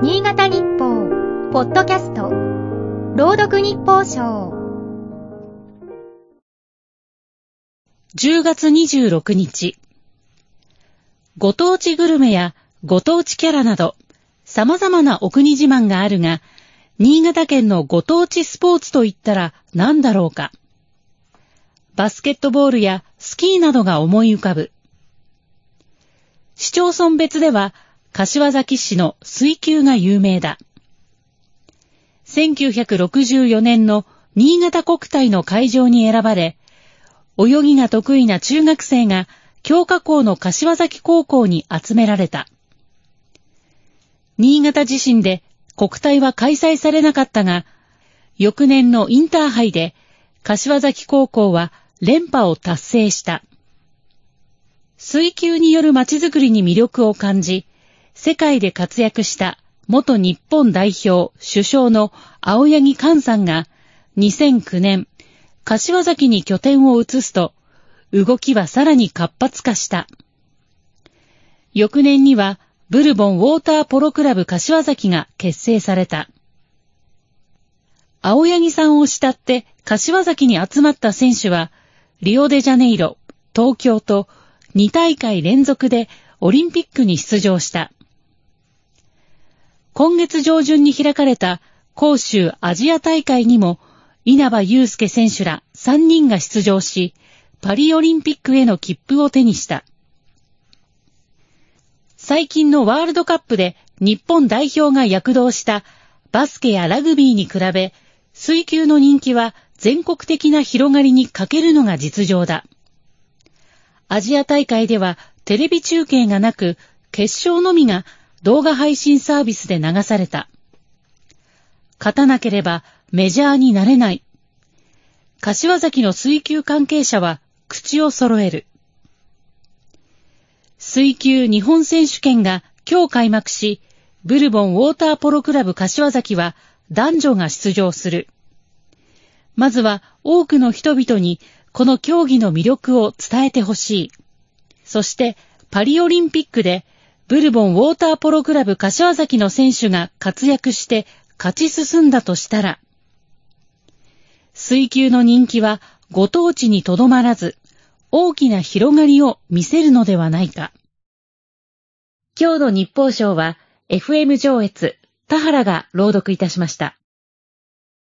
新潟日報、ポッドキャスト、朗読日報賞。10月26日。ご当地グルメやご当地キャラなど、様々なお国自慢があるが、新潟県のご当地スポーツといったら何だろうか。バスケットボールやスキーなどが思い浮かぶ。市町村別では、柏崎市の水球が有名だ。1964年の新潟国体の会場に選ばれ、泳ぎが得意な中学生が強化校の柏崎高校に集められた。新潟地震で国体は開催されなかったが、翌年のインターハイで柏崎高校は連覇を達成した。水球による街づくりに魅力を感じ、世界で活躍した元日本代表首相の青柳寛さんが2009年、柏崎に拠点を移すと、動きはさらに活発化した。翌年には、ブルボンウォーターポロクラブ柏崎が結成された。青柳さんを慕って柏崎に集まった選手は、リオデジャネイロ、東京と2大会連続でオリンピックに出場した。今月上旬に開かれた広州アジア大会にも稲葉祐介選手ら3人が出場し、パリオリンピックへの切符を手にした。最近のワールドカップで日本代表が躍動したバスケやラグビーに比べ、水球の人気は全国的な広がりに欠けるのが実情だ。アジア大会ではテレビ中継がなく、決勝のみが動画配信サービスで流された。勝たなければメジャーになれない。柏崎の水球関係者は口を揃える。水球日本選手権が今日開幕し、ブルボンウォーターポロクラブ柏崎は男女が出場する。まずは多くの人々にこの競技の魅力を伝えてほしい。そしてパリオリンピックでブルボンウォーターポロクラブ柏崎の選手が活躍して勝ち進んだとしたら、水球の人気はご当地にとどまらず、大きな広がりを見せるのではないか。今日の日報賞は FM 上越田原が朗読いたしました。